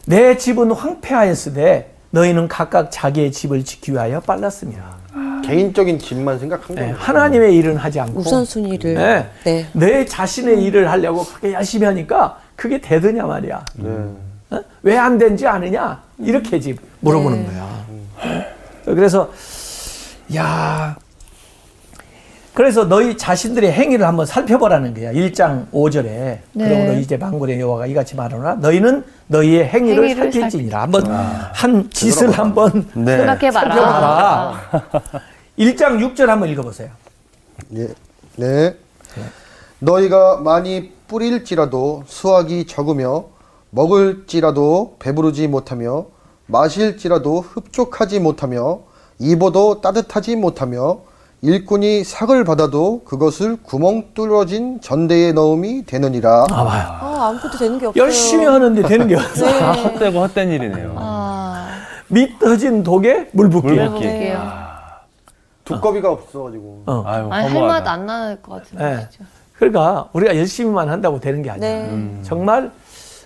D: 내 집은 황폐하였으되, 너희는 각각 자기의 집을 지키기 위하여 빨랐습니다.
C: 개인적인 집만 생각한
D: 네,
C: 거예요.
D: 하나님의 일은 하지 않고,
E: 우선순위를
D: 네.
E: 네.
D: 내 자신의 일을 하려고 그렇게 열심히 하니까, 그게 되더냐 말이야.
C: 네.
D: 어? 왜안 된지 아느냐? 이렇게 지금 물어보는
B: 네.
D: 거야. 그래서 야 그래서 너희 자신들의 행위를 한번 살펴보라는 거야. 1장 5절에
B: 네.
D: 그러므로 이제 망군의 여호와가 이같이 말하노라 너희는 너희의 행위를,
B: 행위를
D: 살필지니라. 한번 한 짓을 한번
A: 네.
B: 생각해봐라.
D: 살펴봐라. 1장 6절 한번 읽어보세요.
C: 예. 네. 너희가 많이 뿌릴지라도 수확이 적으며 먹을지라도 배부르지 못하며 마실지라도 흡족하지 못하며 입어도 따뜻하지 못하며 일꾼이 삭을 받아도 그것을 구멍 뚫어진 전대에 넣음이 되느니라.
D: 아 봐요.
E: 아, 아무것도 되는 게 없어요.
D: 열심히 하는데 되는 게 없어.
A: 다 헛되고 헛된 일이네요.
B: 아,
D: 밑 터진 독에 물 붓기.
A: 물 붓기.
B: 볼게요?
C: 두꺼비가 없어가지고.
D: 어.
A: 아유,
B: 아니, 할. 맛 안 나는 것 같은데.
D: 네.
B: 진짜.
D: 그러니까 우리가 열심히만 한다고 되는 게 아니야.
E: 네.
D: 정말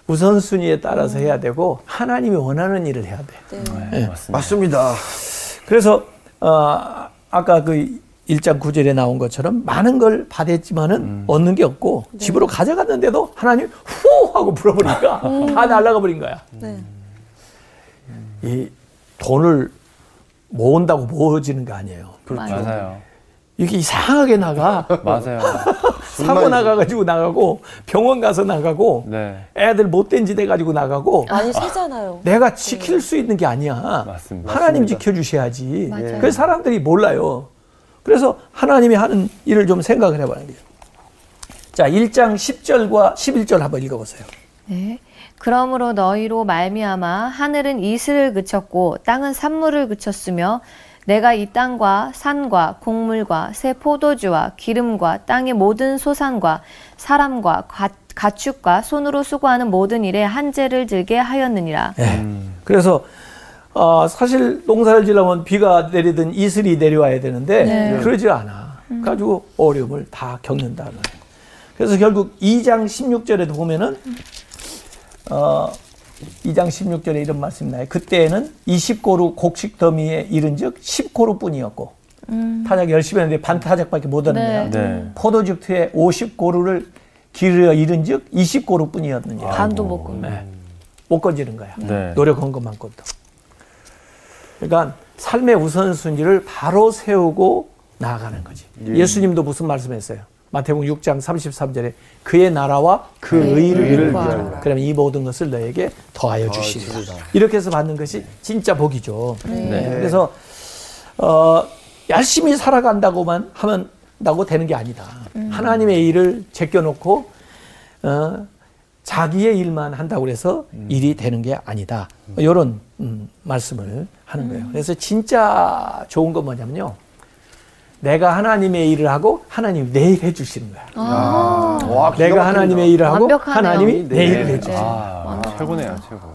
D: 우선순위에 따라서 해야 되고 하나님이 원하는 일을 해야 돼.
E: 네.
A: 네, 맞습니다.
C: 맞습니다.
D: 그래서 어, 아까 그 1장 9절에 나온 것처럼 많은 걸 받았지만은 얻는 게 없고 집으로 가져갔는데도 하나님 후 하고 불어버리니까 다 날아가 버린 거야.
E: 네.
D: 이 돈을 모은다고 모아지는 거 아니에요.
A: 맞아요.
D: 이게 이상하게 나가.
A: 맞아요.
D: 사고 나가가지고 나가고 병원 가서 나가고
A: 네.
D: 애들 못된 짓 해가지고 나가고
E: 많이 세잖아요.
D: 내가 지킬 수 있는 게 아니야.
A: 맞습니다.
D: 하나님 지켜주셔야지.
B: 맞아요.
D: 그래서 사람들이 몰라요. 그래서 하나님이 하는 일을 좀 생각을 해봐야 돼요. 자, 1장 10절과 11절 한번 읽어보세요.
B: 네. 그러므로 너희로 말미암아 하늘은 이슬을 그쳤고 땅은 산물을 그쳤으며 내가 이 땅과 산과 곡물과 새 포도주와 기름과 땅의 모든 소산과 사람과 가, 가축과 손으로 수고하는 모든 일에 한재를 들게 하였느니라.
D: 예. 그래서 어, 사실 농사를 지려면 비가 내리든 이슬이 내려와야 되는데
B: 네.
D: 그러지 않아. 가지고 어려움을 다 겪는다는 거예요. 그래서 결국 2장 16절에도 보면은 어, 2장 16절에 이런 말씀이 나요. 그때에는 20고루 곡식 더미에 이른즉 10고루 뿐이었고 타작 열심히 했는데 반 타작밖에 못 얻는 거야.
B: 네.
A: 네.
D: 포도즙 트에 50고루를 기르어 이른즉 20고루 뿐이었느니라.
B: 반도 먹고.
D: 네. 못 건지는 거야.
A: 네.
D: 노력한 것만큼도. 그러니까 삶의 우선순위를 바로 세우고 나아가는 거지. 예. 수님도 무슨 말씀했어요? 마태복음 6장 33절에 그의 나라와 그 의를
C: 의를.
D: 구하라. 그러면 이 모든 것을 너에게 더하여 주시리라. 이렇게 해서 받는 것이 진짜 복이죠. 네. 그래서 어, 열심히 살아간다고만 하면 다고 되는 게 아니다. 하나님의 일을 제껴놓고 어, 자기의 일만 한다고 해서 일이 되는 게 아니다. 이런 음, 말씀을 하는 거예요. 그래서 진짜 좋은 건 뭐냐면요. 내가 하나님의 일을 하고 하나님이 내일 해주시는 거야.
C: 와, 기가
D: 내가. 하나님의 일을 하고
B: 완벽하네요.
D: 하나님이
C: 네.
D: 내 일을
C: 네.
D: 해주시는 거야.
A: 아, 최고네요, 최고.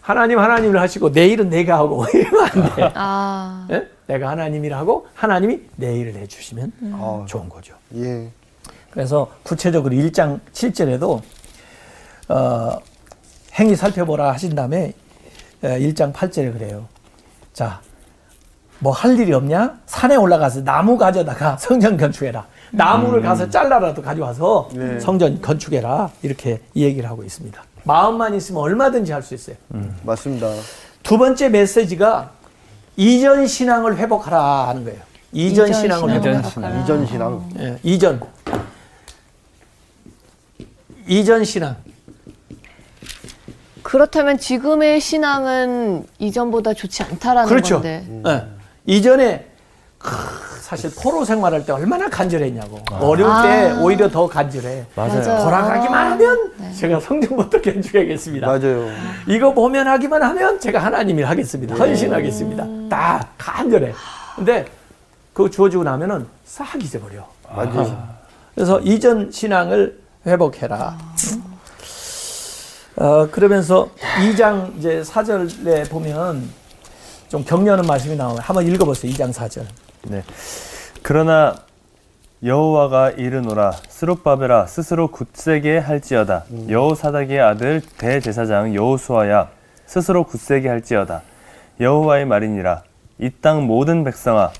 D: 하나님 하나님을 하시고 내 일은 내가 하고 이러면 안 돼.
B: 아,
D: 예? 내가 하나님이라 하고 하나님이 내 일을 해주시면
C: 아,
D: 좋은 거죠.
C: 예.
D: 그래서 구체적으로 1장 7절에도 어, 행위 살펴보라 하신 다음에 어, 1장 8절에 그래요. 자, 뭐 할 일이 없냐? 산에 올라가서 나무 가져다가 성전 건축해라. 나무를 가서 잘라라도 가져와서
C: 네.
D: 성전 건축해라. 이렇게 이 얘기를 하고 있습니다. 마음만 있으면 얼마든지 할 수 있어요.
C: 맞습니다.
D: 두 번째 메시지가 이전 신앙을 회복하라 하는 거예요. 이전,
B: 이전
D: 신앙을 회복하라.
B: 회복하라.
C: 이전 신앙.
D: 예, 이전. 이전 신앙.
B: 그렇다면 지금의 신앙은 이전보다 좋지 않다라는
D: 그렇죠.
B: 건데.
D: 예. 이전에 크, 사실 포로 생활할 때 얼마나 간절했냐고. 어려울 때
B: 아.
D: 오히려 더 간절해.
A: 맞아요.
D: 돌아가기만 하면 제가 성전부터 건축하겠습니다.
C: 맞아요.
D: 이거 보면 하기만 하면 제가 하나님 일 하겠습니다. 헌신하겠습니다. 다 간절해. 근데 그거 주어지고 나면은 싹 잊어버려.
C: 맞아요.
D: 그래서 이전 신앙을 회복해라. 어, 그러면서 2장 이제 4절에 보면 좀 격려하는 말씀이 나오면 한번 읽어보세요. 2장 4절.
A: 네. 그러나 여호와가 이르노라 스룹바벨아 스스로 굳세게 할지어다. 여호사닥의 아들 대제사장 여호수아야 스스로 굳세게 할지어다. 여호와의 말이니라. 이 땅 모든 백성아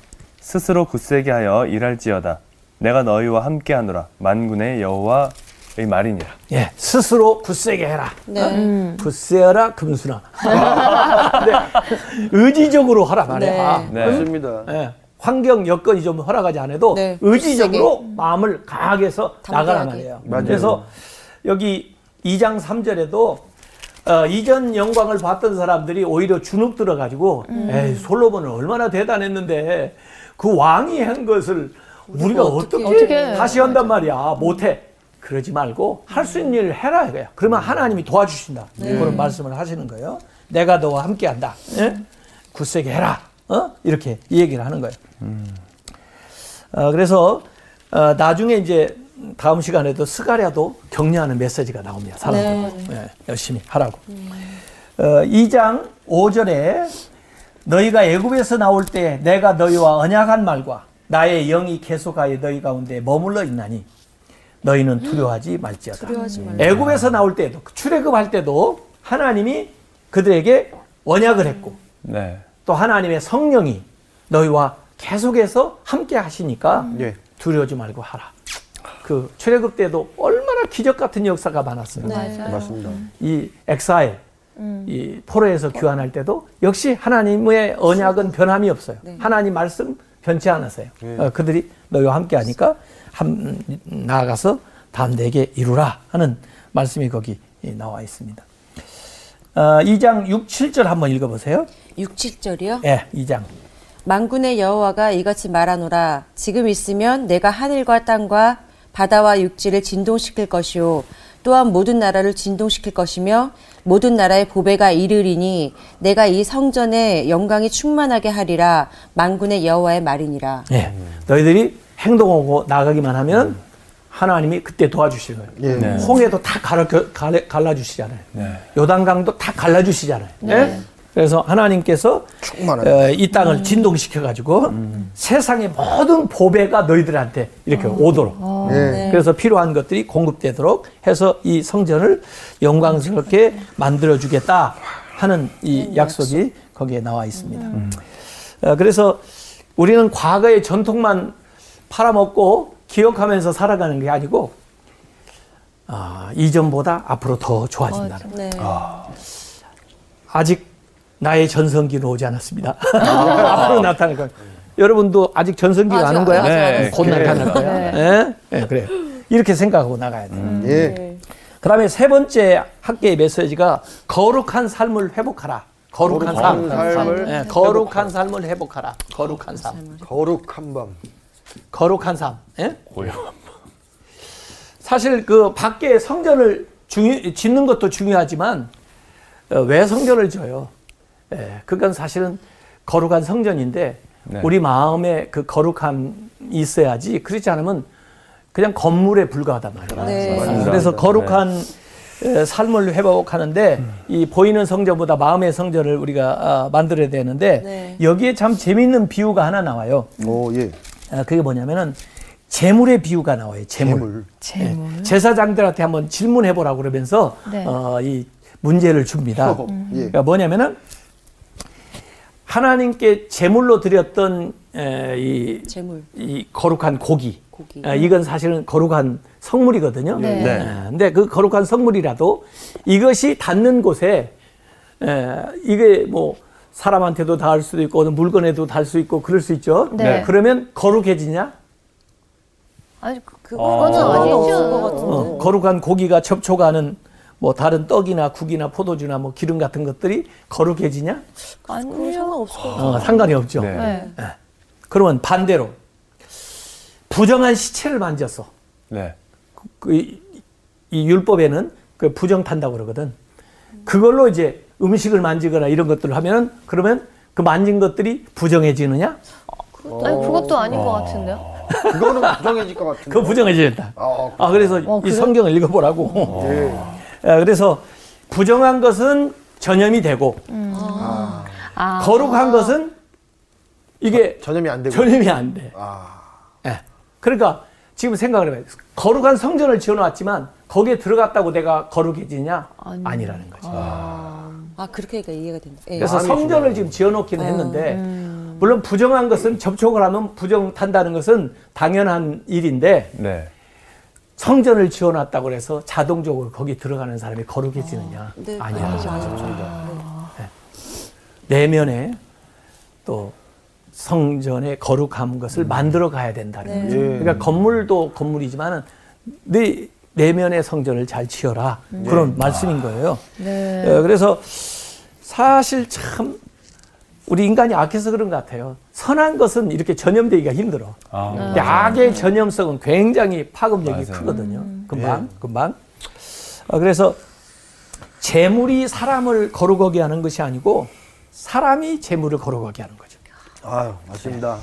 A: 스스로 굳세게 하여 일할지어다. 내가 너희와 함께하노라. 만군의 여호와 의 말이니라
D: 예, 스스로 굳세게 해라.
E: 네.
B: 음.
D: 굳세어라 금수나. 네, 의지적으로 하라 말이야.
A: 네.
C: 맞습니다.
D: 예, 환경 여건이 좀 허락하지 않아도
E: 네,
D: 의지적으로 마음을 강하게서 나가라
E: 담대하게.
D: 말이에요.
C: 맞아요.
D: 그래서 여기 2장 3절에도 어, 이전 영광을 봤던 사람들이 오히려 주눅 들어가지고 에이 솔로몬은 얼마나 대단했는데 그 왕이 한 것을 우리가 어떻게,
B: 어떻게
D: 다시 한단 말이야 못해 그러지 말고 할 수 있는 일을 해라 이거야 그러면 하나님이 도와주신다. 그런 말씀을 하시는 거예요. 내가 너와 함께한다. 예? 굳세게 해라. 어? 이렇게 이 얘기를 하는 거예요. 어, 그래서 어, 나중에 이제 다음 시간에도 스가랴도 격려하는 메시지가 나옵니다. 사람들 예, 열심히 하라고. 어, 2장 5절에 너희가 애굽에서 나올 때 내가 너희와 언약한 말과 나의 영이 계속하여 너희 가운데 머물러 있나니 너희는 두려워하지 말지어다.
E: 두려워하지 말라.
D: 애굽에서 나올 때도 출애굽할 때도 하나님이 그들에게 언약을 했고
A: 네.
D: 또 하나님의 성령이 너희와 계속해서 함께 하시니까
C: 예.
D: 두려워하지 말고 하라. 그 출애굽 때도 얼마나 기적 같은 역사가 많았어요.
B: 맞아요.
C: 맞습니다.
D: 이 엑사일, 이 포로에서 귀환할 때도 역시 하나님의 언약은 변함이 없어요. 하나님 말씀 변치 않았어요. 어, 그들이 너희와 함께 하니까 한, 나아가서 담대게 이루라 하는 말씀이 거기 나와 있습니다. 어, 2장 6, 7절 한번 읽어보세요.
E: 6, 7절이요?
D: 예, 2장.
E: 만군의 여호와가 이같이 말하노라 지금 있으면 내가 하늘과 땅과 바다와 육지를 진동시킬 것이요 또한 모든 나라를 진동시킬 것이며 모든 나라의 보배가 이르리니 내가 이 성전에 영광이 충만하게 하리라 만군의 여호와의 말이니라
D: 예. 너희들이 행동하고 나가기만 하면 하나님이 그때 도와주시는 거예요.
C: 예.
A: 네.
D: 홍해도 다 갈아, 갈라, 갈라 주시잖아요.
A: 네.
D: 요단강도 다 갈라주시잖아요. 예? 그래서 하나님께서. 어, 이 땅을 진동시켜 가지고 세상의 모든 보배가 너희들한테 이렇게 오도록
C: 예.
D: 그래서 필요한 것들이 공급되도록 해서 이 성전을 영광스럽게 만들어 주겠다 하는 이 약속이 거기에 나와 있습니다. 어, 그래서 우리는 과거의 전통만 팔아먹고 기억하면서 살아가는 게 아니고 아, 이전보다 앞으로 더 좋아진다는
E: 네.
D: 아직 나의 전성기는 오지 않았습니다. 앞으로 나타날 거예요. 여러분도 아직 전성기가
E: 아직
D: 안온 거야?
E: 아직 안
A: 네.
D: 곧
A: 네.
D: 나타날 거야. 예? 예, 그래요. 이렇게 생각하고 나가야 돼요.
C: 예.
D: 그 다음에 세 번째 학계의 메시지가 거룩한 삶을 회복하라. 거룩한,
C: 거룩한
D: 삶.
C: 삶을
D: 예, 거룩한 삶을 회복하라. 거룩한 삶.
C: 거룩한 밤.
D: 거룩한 삶. 예?
A: 고요.
D: 사실 그 밖에 성전을 중요, 짓는 것도 중요하지만 어, 왜 성전을 지어요? 예, 그건 사실은 거룩한 성전인데
A: 네.
D: 우리 마음에 그 거룩함이 있어야지 그렇지 않으면 그냥 건물에 불과하단 말이에요.
E: 네.
D: 그래서
A: 네.
D: 거룩한 에, 삶을 회복하는데 이 보이는 성전보다 마음의 성전을 우리가 아, 만들어야 되는데
E: 네.
D: 여기에 참 재미있는 비유가 하나 나와요.
C: 오, 예.
D: 아, 그게 뭐냐면은 재물의 비유가 나와요. 재물.
C: 재물.
B: 재물.
D: 예, 제사장들한테 한번 질문해 보라고 그러면서
B: 네.
D: 어, 이 문제를 줍니다.
C: 어, 예.
D: 그러니까 뭐냐면은 하나님께 제물로 드렸던 에, 이,
E: 재물,
D: 이 거룩한 고기.
E: 고기.
D: 아, 이건 사실은 거룩한 성물이거든요.
B: 네.
A: 네.
D: 에, 근데 그 거룩한 성물이라도 이것이 닿는 곳에 에, 이게 뭐 사람한테도 닿을 수도 있고 어떤 물건에도 닿을 수 있고 그럴 수 있죠.
B: 네.
D: 그러면 거룩해지냐?
B: 아니 그-
E: 그거는
B: 아니죠.
E: 없을 것 같은데.
D: 어, 거룩한 고기가 접촉하는 뭐 다른 떡이나 국이나 포도주나 뭐 기름 같은 것들이 거룩해지냐?
B: 아니요.
E: 상관없을 것 같아요.
D: 어, 상관이 없죠.
A: 네.
B: 네.
D: 그러면 반대로 부정한 시체를 만졌어.
A: 네.
D: 그, 이, 이 율법에는 그 부정 탄다고 그러거든. 그걸로 이제 음식을 만지거나 이런 것들을 하면은 그러면 그 만진 것들이 부정해지느냐?
B: 아니 그것도 아닌 것 같은데요.
C: 그거는 부정해질 것 같은데.
D: 그거 부정해진다.
C: 아,
D: 아, 그래서
B: 어,
D: 이
B: 그래?
D: 성경을 읽어보라고.
C: 예.
D: 아, 그래서 부정한 것은 전염이 되고
B: 아.
D: 거룩한 것은 이게
C: 전염이 안 되고.
D: 전염이 안 돼.
C: 아,
D: 예. 그러니까 지금 생각을 해봐요. 거룩한 성전을 지어놨지만 거기에 들어갔다고 내가 거룩해지냐?
B: 아니.
D: 아니라는 거죠.
E: 아, 그렇게 하니까 이해가 된다. 예.
D: 그래서 성전을. 지금 지어놓기는
E: 어,
D: 했는데
B: 음.
D: 물론 부정한 것은 접촉을 하면 부정 탄다는 것은 당연한 일인데
A: 네.
D: 성전을 지어놨다고 해서 자동적으로 거기 들어가는 사람이 거룩해지느냐?
E: 네,
D: 아니야.
E: 아니죠, 아니죠.
D: 내면에 또 성전의 거룩한 것을 만들어 가야 된다는
E: 네.
D: 거죠.
C: 예.
D: 그러니까 건물도 건물이지만은 네 내면의 성전을 잘 지어라 그런 말씀인 거예요.
B: 네.
D: 어, 그래서 사실 참 우리 인간이 악해서 그런 것 같아요. 선한 것은 이렇게 전염되기가 힘들어.
A: 아,
D: 근데 악의 전염성은 굉장히 파급력이
A: 맞아요.
D: 크거든요. 금방, 금방. 어, 그래서 재물이 사람을 거룩하게 하는 것이 아니고 사람이 재물을 거룩하게 하는 거죠.
C: 아유, 맞습니다.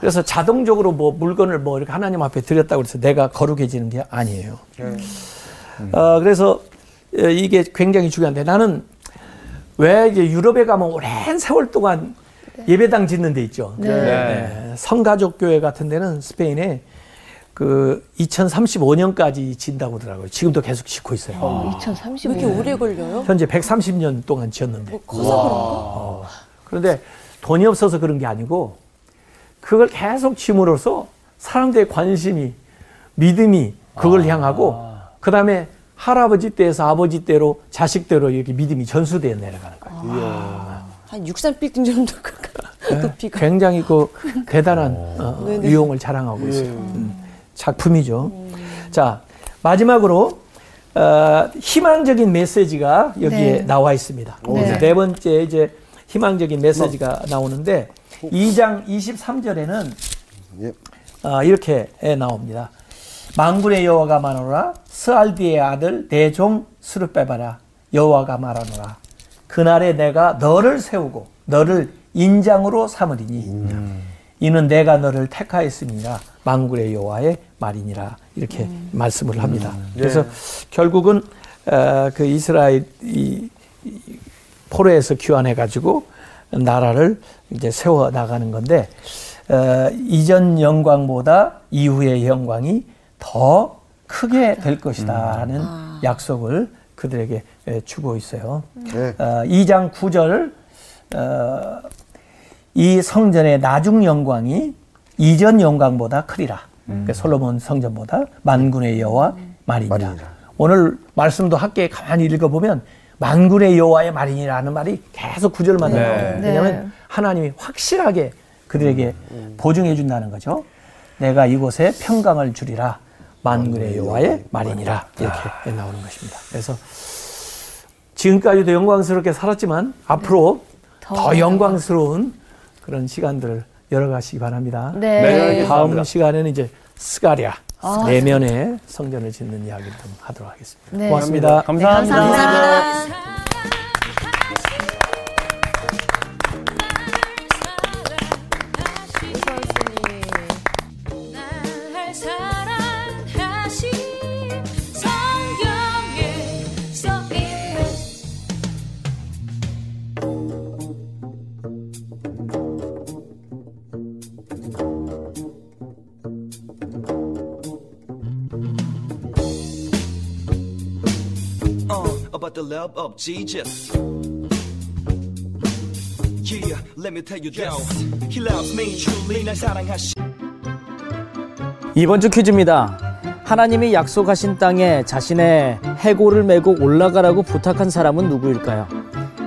D: 그래서 자동적으로 뭐 물건을 뭐 이렇게 하나님 앞에 드렸다고 해서 내가 거룩해지는 게 아니에요.
C: 예.
D: 어, 그래서 어, 이게 굉장히 중요한데 나는 왜 이제 유럽에 가면 오랜 세월 동안 예배당 짓는 데 있죠.
B: 네.
D: 네, 성가족 교회 같은 데는 스페인에 그 2035년까지 진다고 하더라고요. 지금도 계속 짓고 있어요.
B: 어,
E: 왜
B: 2035년.
E: 이렇게 오래 걸려요?
D: 현재 130년 동안 지었는데.
E: 뭐 커서 그런가?
D: 어, 그런데 돈이 없어서 그런 게 아니고 그걸 계속 짐으로써 사람들의 관심이 믿음이 그걸 향하고 그 다음에 할아버지 때에서 아버지 때로 자식 때로 이렇게 믿음이 전수되어 내려가는 거예요.
E: 한 63빌딩 정도 그 높이가.
D: 굉장히 그 대단한 어,
E: 네네.
D: 유용을 자랑하고 있어요. 음, 작품이죠. 자 마지막으로 어, 희망적인 메시지가 여기에
B: 네.
D: 나와 있습니다.
B: 네.
D: 네 번째 이제 희망적인 메시지가 나오는데 2장 23절에는
C: 예.
D: 어, 이렇게 나옵니다. 망군의 여호와가 말하노라. 스알디의 아들 대종 스룹베바라. 여호와가 말하노라. 그날에 내가 너를 세우고 너를 인장으로 삼으리니. 이는 내가 너를 택하였음이라. 망군의 여호와의 말이니라. 이렇게 말씀을 합니다. 그래서 결국은 어, 그 이스라엘 이, 이 포로에서 귀환해 가지고 나라를 이제 세워 나가는 건데 어, 이전 영광보다 이후의 영광이 더 크게 될 것이다라는 약속을 그들에게 에, 주고 있어요.
C: 네.
D: 어, 2장 9절 어, 이 성전의 나중 영광이 이전 영광보다 크리라. 그러니까 솔로몬 성전보다 만군의 여호와 말이니라.
C: 말이니라.
D: 오늘 말씀도 함께 가만히 읽어보면 만군의 여호와의 말이니라는 말이 계속 구절만
A: 네.
D: 나와요.
B: 네.
D: 왜냐하면 하나님이 확실하게 그들에게 보증해 준다는 거죠. 내가 이곳에 평강을 주리라. 만군의 여호와의 말이니라 이렇게 나오는 것입니다. 그래서 지금까지도 영광스럽게 살았지만 앞으로 더,
B: 더
D: 영광스러운 그런 시간들을 열어가시기 바랍니다.
B: 네.
A: 네.
D: 다음
A: 감사합니다.
D: 시간에는 이제 스가랴
B: 아,
D: 내면의 성전을 짓는 이야기를 좀 하도록 하겠습니다.
B: 네.
D: 고맙습니다.
A: 감사합니다.
B: 감사합니다.
E: 감사합니다.
F: Love of Jesus. Yeah, let me tell you this. He loves me truly. 날 사랑하시.
G: 이번 주 퀴즈입니다. 하나님이 약속하신 땅에 자신의 해골을 메고 올라가라고 부탁한 사람은 누구일까요?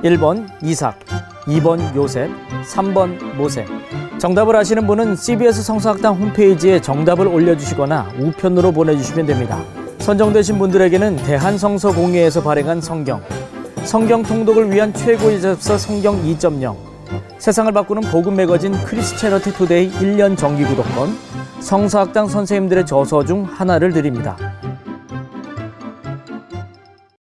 G: 1번 이삭, 2번 요셉, 3번 모세. 정답을 아시는 분은 CBS 성서학당 홈페이지에 정답을 올려주시거나 우편으로 보내주시면 됩니다. 선정되신 분들에게는 대한성서공회에서 발행한 성경, 성경 통독을 위한 최고의 접서 성경 2.0, 세상을 바꾸는 복음 매거진 Christianity Today 1년 정기 구독권, 성서학당 선생님들의 저서 중 하나를 드립니다.